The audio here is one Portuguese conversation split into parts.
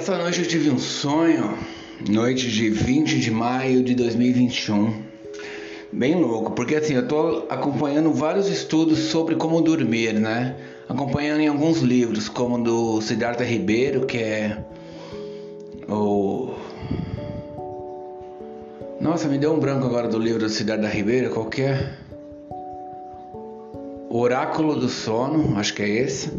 Essa noite eu tive um sonho, noite de 20 de maio de 2021. Bem louco, porque assim, eu tô acompanhando vários estudos sobre como dormir, né? Acompanhando em alguns livros, como do Siddhartha Ribeiro, que é o Nossa, me deu um branco agora do livro do Siddhartha Ribeiro, qual que é? Oráculo do Sono, acho que é esse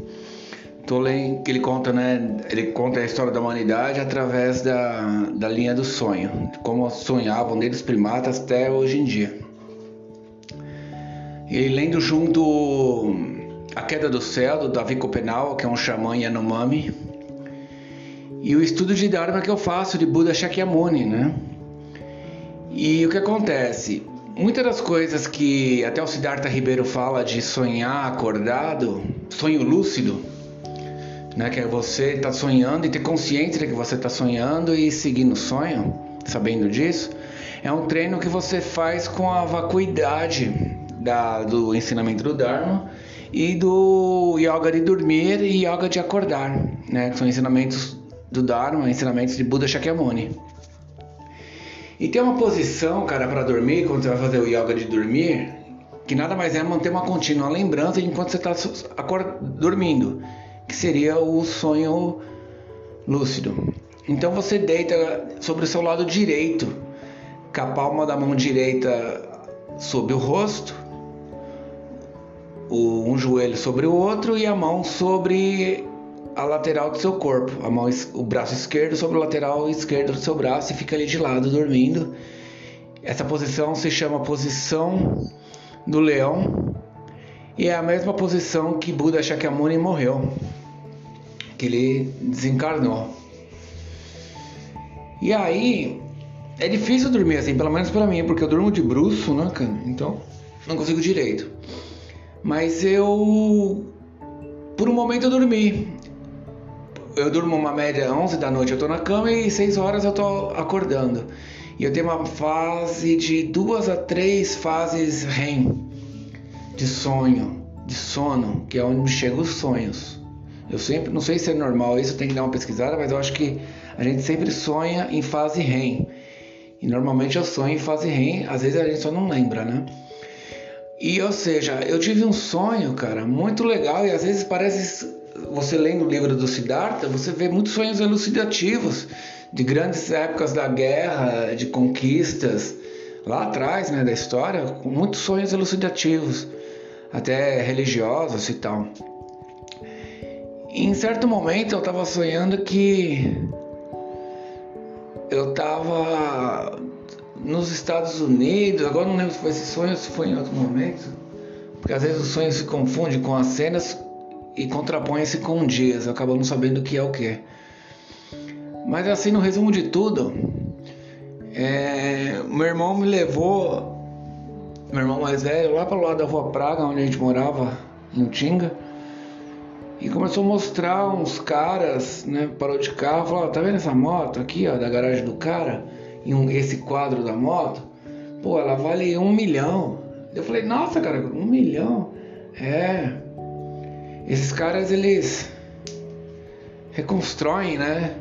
Tolkien que ele conta, né? Ele conta a história da humanidade através da, da linha do sonho, como sonhavam desde os primatas até hoje em dia. E lendo junto A Queda do Céu, do Davi Copenau, que é um xamã Yanomami, e o estudo de Dharma que eu faço de Buda Shakyamuni, né? E o que acontece? Muitas das coisas que até o Siddhartha Ribeiro fala de sonhar acordado, sonho lúcido, né? Que é você estar tá sonhando e ter consciência de que você está sonhando e seguir no sonho, sabendo disso. É um treino que você faz com a vacuidade da, do ensinamento do Dharma e do yoga de dormir e yoga de acordar, né? Que são ensinamentos do Dharma, ensinamentos de Buda Shakyamuni. E tem uma posição, cara, para dormir, quando você vai fazer o yoga de dormir, que nada mais é manter uma contínua lembrança enquanto você está dormindo que seria o sonho lúcido. Então você deita sobre o seu lado direito, com a palma da mão direita sobre o rosto, um joelho sobre o outro e a mão sobre a lateral do seu corpo, a mão, o braço esquerdo sobre o lateral esquerdo do seu braço e fica ali de lado dormindo. Essa posição se chama posição do leão e é a mesma posição que Buda Shakyamuni morreu que ele desencarnou. E aí é difícil dormir assim, pelo menos para mim, porque eu durmo de bruxo, né, cara? Então não consigo direito. Mas eu por um momento eu dormi. Eu durmo uma média 11 da noite, eu tô na cama e 6 horas eu tô acordando. E eu tenho uma fase de duas a três fases REM de sonho, de sono, que é onde chegam os sonhos. Eu sempre, não sei se é normal isso, tem que dar uma pesquisada, mas eu acho que a gente sempre sonha em fase REM. E normalmente eu sonho em fase REM, às vezes a gente só não lembra, né? E ou seja, eu tive um sonho, cara, muito legal e às vezes parece você lendo o livro do Siddhartha, você vê muitos sonhos elucidativos de grandes épocas da guerra, de conquistas lá atrás, né, da história, com muitos sonhos elucidativos, até religiosos e tal em certo momento eu estava sonhando que eu estava nos Estados Unidos, agora não lembro se foi esse sonho ou se foi em outro momento, porque às vezes o sonho se confunde com as cenas e contrapõe-se com dias, eu acabo não sabendo o que é o que. Mas assim, no resumo de tudo, é, meu irmão me levou, meu irmão mais velho, lá para o lado da Rua Praga, onde a gente morava, em Utinga, e começou a mostrar uns caras, né? Parou de carro, falou: tá vendo essa moto aqui, ó, da garagem do cara? E um, esse quadro da moto? Pô, ela vale um milhão. Eu falei: nossa, cara, um milhão? É. Esses caras, eles reconstroem, né?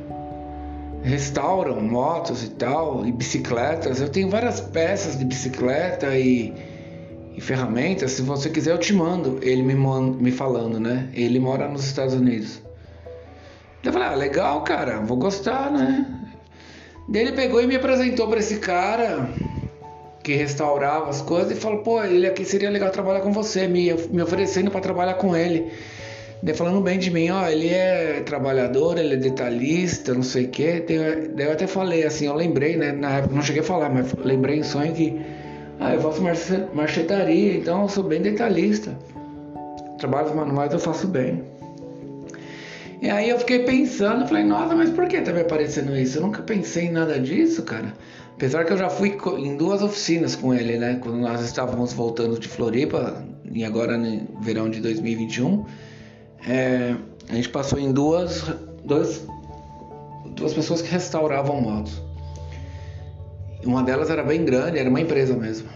Restauram motos e tal, e bicicletas. Eu tenho várias peças de bicicleta e e ferramentas, se você quiser eu te mando. Ele me, me falando, né? Ele mora nos Estados Unidos. Eu falei, ah, legal, cara, vou gostar, né? Daí ele pegou e me apresentou para esse cara que restaurava as coisas e falou, pô, ele aqui seria legal trabalhar com você, me, me oferecendo para trabalhar com ele. Daí falando bem de mim, ó, ele é trabalhador, ele é detalhista, não sei o quê. Daí eu até falei assim, eu lembrei, né? Na época não cheguei a falar, mas lembrei em sonho que ah, eu faço marchetaria, então eu sou bem detalhista. Trabalhos manuais eu faço bem. E aí eu fiquei pensando, falei, nossa, mas por que tá me aparecendo isso? Eu nunca pensei em nada disso, cara. Apesar que eu já fui em duas oficinas com ele, né? Quando nós estávamos voltando de Floripa, e agora no verão de 2021, é, a gente passou em duas, duas, duas pessoas que restauravam motos. Uma delas era bem grande, era uma empresa mesmo.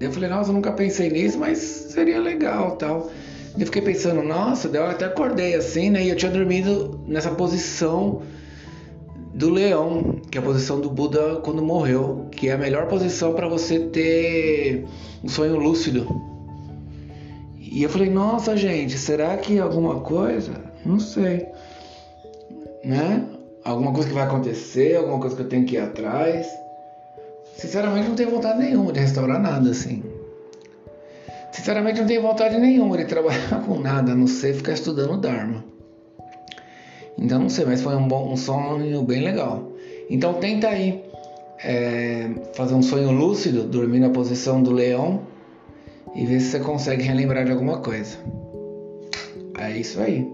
Eu falei, nossa, eu nunca pensei nisso, mas seria legal tal. Eu fiquei pensando, nossa, eu até acordei assim, né? E eu tinha dormido nessa posição do leão, que é a posição do Buda quando morreu, que é a melhor posição para você ter um sonho lúcido. E eu falei, nossa gente, será que alguma coisa? Não sei. Né? Alguma coisa que vai acontecer, alguma coisa que eu tenho que ir atrás. Sinceramente não tenho vontade nenhuma de restaurar nada assim. Sinceramente não tenho vontade nenhuma de trabalhar com nada, a não ser ficar estudando Dharma. Então não sei, mas foi um bom um sonho bem legal. Então tenta aí é, fazer um sonho lúcido, dormir na posição do leão e ver se você consegue relembrar de alguma coisa. É isso aí.